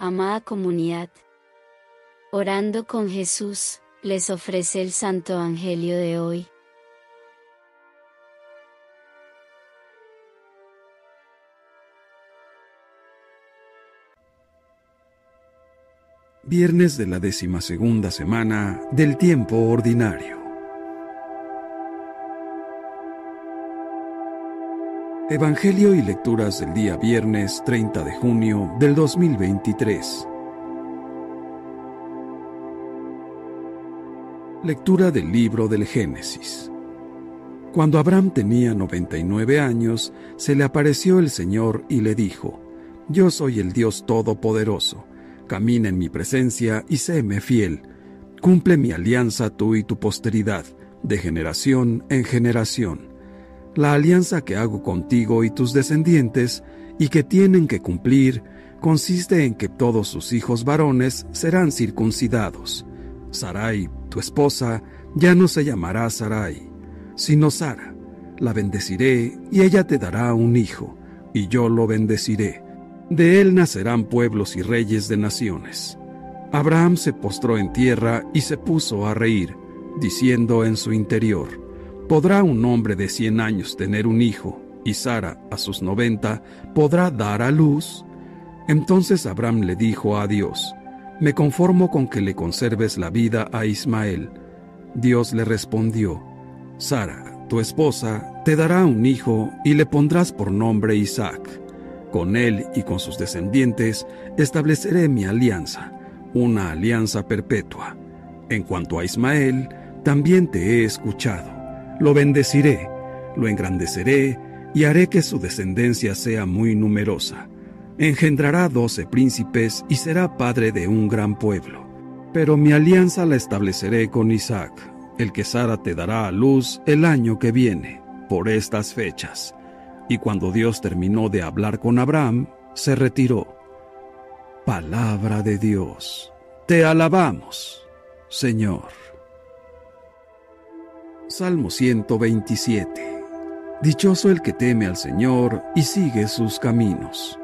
Amada comunidad, orando con Jesús, les ofrece el Santo Evangelio de hoy. Viernes de la décima segunda semana del tiempo ordinario. Evangelio y lecturas del día viernes 30 de junio del 2023. Lectura del libro del Génesis. Cuando Abraham tenía 99 años, se le apareció el Señor y le dijo, Yo soy el Dios Todopoderoso, camina en mi presencia y séme fiel, cumple mi alianza tú y tu posteridad, de generación en generación la alianza que hago contigo y tus descendientes y que tienen que cumplir consiste en que todos sus hijos varones serán circuncidados. Sarai, tu esposa, ya no se llamará Sarai, sino Sara. La bendeciré y ella te dará un hijo, y yo lo bendeciré. De él nacerán pueblos y reyes de naciones. Abraham se postró en tierra y se puso a reír, diciendo en su interior, ¿Podrá un hombre de cien años tener un hijo y Sara a sus noventa podrá dar a luz? Entonces Abraham le dijo a Dios, Me conformo con que le conserves la vida a Ismael. Dios le respondió, Sara, tu esposa, te dará un hijo y le pondrás por nombre Isaac. Con él y con sus descendientes estableceré mi alianza, una alianza perpetua. En cuanto a Ismael, también te he escuchado lo bendeciré, lo engrandeceré y haré que su descendencia sea muy numerosa. Engendrará doce príncipes y será padre de un gran pueblo. Pero mi alianza la estableceré con Isaac, el que Sara te dará a luz el año que viene, por estas fechas. Y cuando Dios terminó de hablar con Abraham, se retiró. Palabra de Dios. Te alabamos, Señor. Salmo 127. Dichoso el que teme al Señor y sigue sus caminos.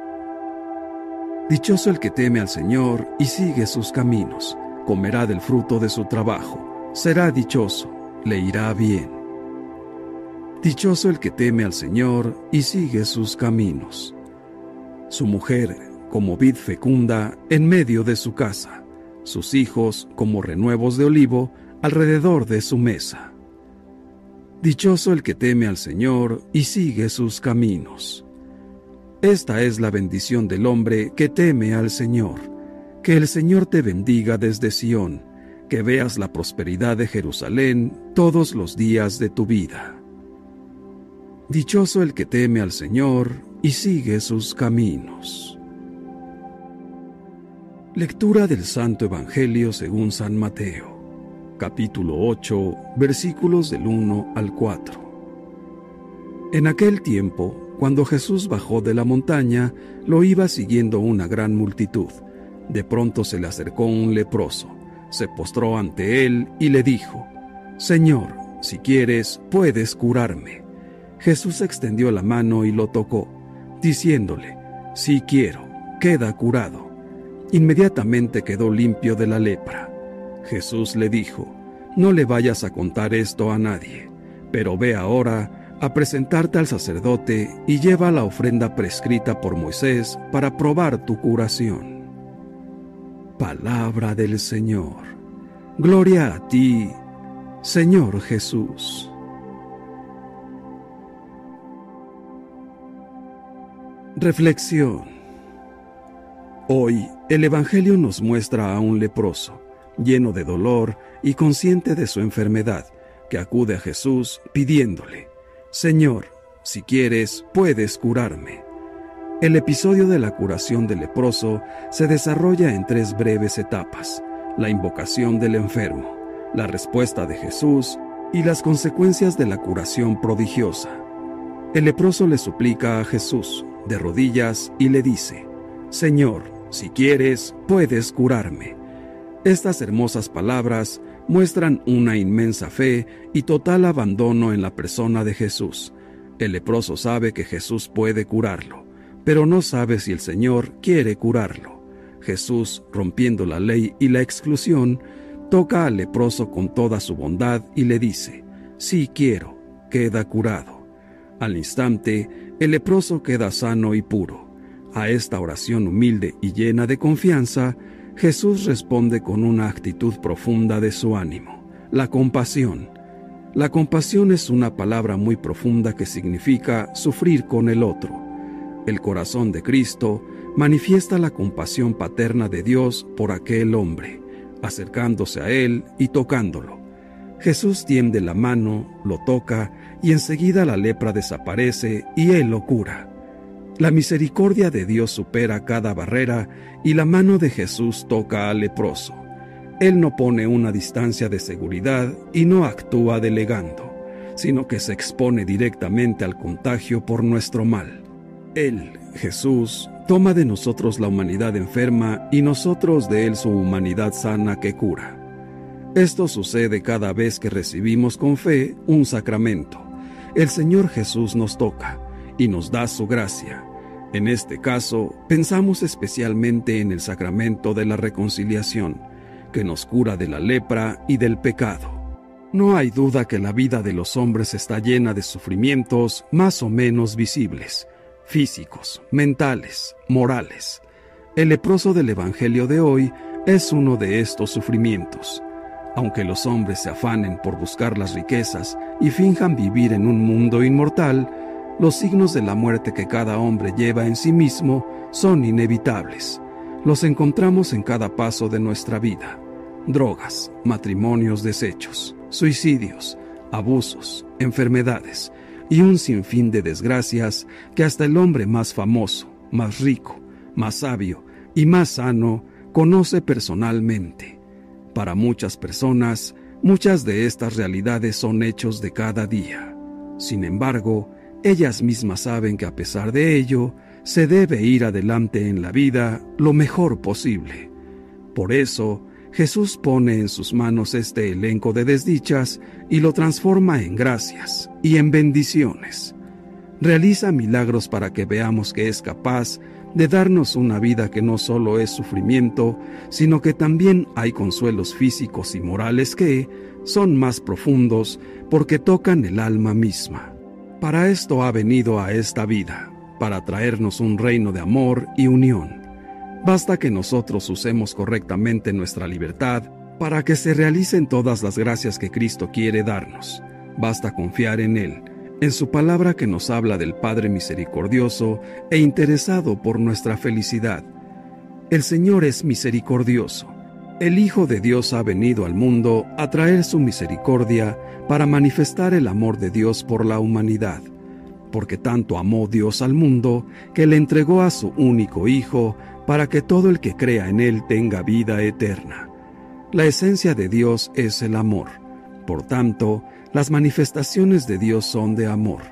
Dichoso el que teme al Señor y sigue sus caminos, comerá del fruto de su trabajo, será dichoso, le irá bien. Dichoso el que teme al Señor y sigue sus caminos. Su mujer, como vid fecunda, en medio de su casa, sus hijos, como renuevos de olivo, alrededor de su mesa. Dichoso el que teme al Señor y sigue sus caminos. Esta es la bendición del hombre que teme al Señor. Que el Señor te bendiga desde Sión, que veas la prosperidad de Jerusalén todos los días de tu vida. Dichoso el que teme al Señor y sigue sus caminos. Lectura del Santo Evangelio según San Mateo capítulo 8, versículos del 1 al 4. En aquel tiempo, Cuando Jesús bajó de la montaña, lo iba siguiendo una gran multitud. De pronto se le acercó un leproso, se postró ante él y le dijo, Señor, si quieres, puedes curarme. Jesús extendió la mano y lo tocó, diciéndole, Si quiero, queda curado. Inmediatamente quedó limpio de la lepra. Jesús le dijo, No le vayas a contar esto a nadie, pero ve ahora a presentarte al sacerdote y lleva la ofrenda prescrita por Moisés para probar tu curación. Palabra del Señor. Gloria a ti, Señor Jesús. Reflexión. Hoy el Evangelio nos muestra a un leproso, lleno de dolor y consciente de su enfermedad, que acude a Jesús pidiéndole, Señor, si quieres, puedes curarme. El episodio de la curación del leproso se desarrolla en tres breves etapas, la invocación del enfermo, la respuesta de Jesús y las consecuencias de la curación prodigiosa. El leproso le suplica a Jesús, de rodillas, y le dice, Señor, si quieres, puedes curarme. Estas hermosas palabras muestran una inmensa fe y total abandono en la persona de Jesús. El leproso sabe que Jesús puede curarlo, pero no sabe si el Señor quiere curarlo. Jesús, rompiendo la ley y la exclusión, toca al leproso con toda su bondad y le dice, Sí quiero, queda curado. Al instante, el leproso queda sano y puro. A esta oración humilde y llena de confianza, Jesús responde con una actitud profunda de su ánimo, la compasión. La compasión es una palabra muy profunda que significa sufrir con el otro. El corazón de Cristo manifiesta la compasión paterna de Dios por aquel hombre, acercándose a él y tocándolo. Jesús tiende la mano, lo toca y enseguida la lepra desaparece y él lo cura. La misericordia de Dios supera cada barrera y la mano de Jesús toca al leproso. Él no pone una distancia de seguridad y no actúa delegando, sino que se expone directamente al contagio por nuestro mal. Él, Jesús, toma de nosotros la humanidad enferma y nosotros de Él su humanidad sana que cura. Esto sucede cada vez que recibimos con fe un sacramento. El Señor Jesús nos toca y nos da su gracia. En este caso, pensamos especialmente en el sacramento de la reconciliación, que nos cura de la lepra y del pecado. No hay duda que la vida de los hombres está llena de sufrimientos más o menos visibles, físicos, mentales, morales. El leproso del Evangelio de hoy es uno de estos sufrimientos. Aunque los hombres se afanen por buscar las riquezas y finjan vivir en un mundo inmortal, los signos de la muerte que cada hombre lleva en sí mismo son inevitables. Los encontramos en cada paso de nuestra vida. Drogas, matrimonios deshechos, suicidios, abusos, enfermedades y un sinfín de desgracias que hasta el hombre más famoso, más rico, más sabio y más sano conoce personalmente. Para muchas personas, muchas de estas realidades son hechos de cada día. Sin embargo, ellas mismas saben que a pesar de ello, se debe ir adelante en la vida lo mejor posible. Por eso, Jesús pone en sus manos este elenco de desdichas y lo transforma en gracias y en bendiciones. Realiza milagros para que veamos que es capaz de darnos una vida que no solo es sufrimiento, sino que también hay consuelos físicos y morales que son más profundos porque tocan el alma misma. Para esto ha venido a esta vida, para traernos un reino de amor y unión. Basta que nosotros usemos correctamente nuestra libertad para que se realicen todas las gracias que Cristo quiere darnos. Basta confiar en Él, en su palabra que nos habla del Padre misericordioso e interesado por nuestra felicidad. El Señor es misericordioso. El Hijo de Dios ha venido al mundo a traer su misericordia para manifestar el amor de Dios por la humanidad, porque tanto amó Dios al mundo que le entregó a su único Hijo para que todo el que crea en Él tenga vida eterna. La esencia de Dios es el amor. Por tanto, las manifestaciones de Dios son de amor.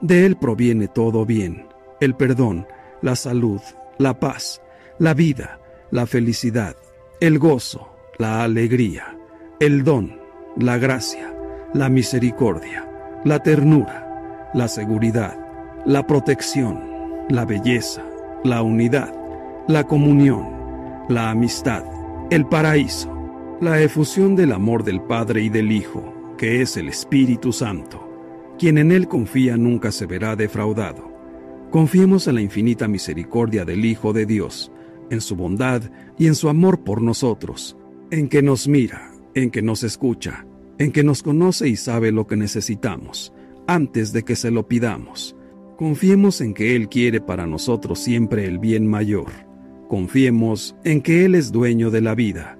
De Él proviene todo bien, el perdón, la salud, la paz, la vida, la felicidad, el gozo, la alegría, el don, la gracia, la misericordia, la ternura, la seguridad, la protección, la belleza, la unidad, la comunión, la amistad, el paraíso, la efusión del amor del Padre y del Hijo, que es el Espíritu Santo. Quien en Él confía nunca se verá defraudado. Confiemos en la infinita misericordia del Hijo de Dios, en su bondad y en su amor por nosotros, en que nos mira, en que nos escucha, en que nos conoce y sabe lo que necesitamos, antes de que se lo pidamos. Confiemos en que Él quiere para nosotros siempre el bien mayor. Confiemos en que Él es dueño de la vida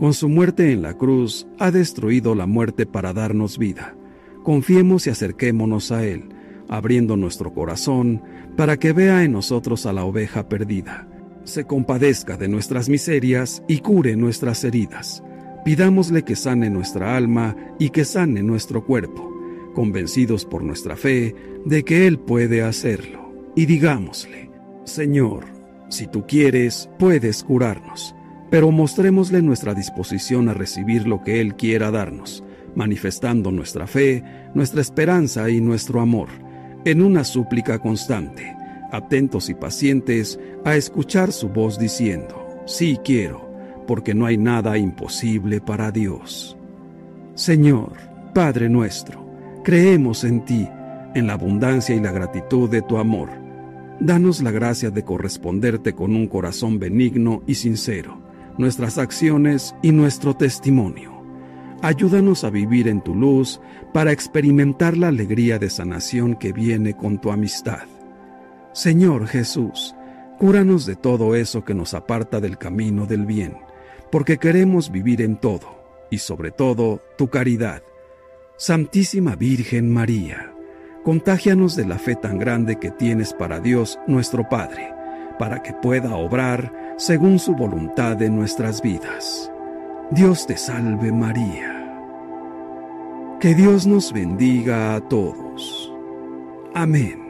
con su muerte en la cruz ha destruido la muerte para darnos vida. Confiemos y acerquémonos a Él, abriendo nuestro corazón para que vea en nosotros a la oveja perdida, se compadezca de nuestras miserias y cure nuestras heridas. Pidámosle que sane nuestra alma y que sane nuestro cuerpo, convencidos por nuestra fe de que Él puede hacerlo. Y digámosle, Señor, si tú quieres, puedes curarnos pero mostrémosle nuestra disposición a recibir lo que Él quiera darnos, manifestando nuestra fe, nuestra esperanza y nuestro amor, en una súplica constante, atentos y pacientes a escuchar su voz diciendo, sí quiero, porque no hay nada imposible para Dios. Señor, Padre nuestro, creemos en ti, en la abundancia y la gratitud de tu amor. Danos la gracia de corresponderte con un corazón benigno y sincero nuestras acciones y nuestro testimonio. Ayúdanos a vivir en tu luz para experimentar la alegría de sanación que viene con tu amistad. Señor Jesús, cúranos de todo eso que nos aparta del camino del bien, porque queremos vivir en todo, y sobre todo tu caridad. Santísima Virgen María, contágianos de la fe tan grande que tienes para Dios nuestro Padre para que pueda obrar según su voluntad en nuestras vidas. Dios te salve María. Que Dios nos bendiga a todos. Amén.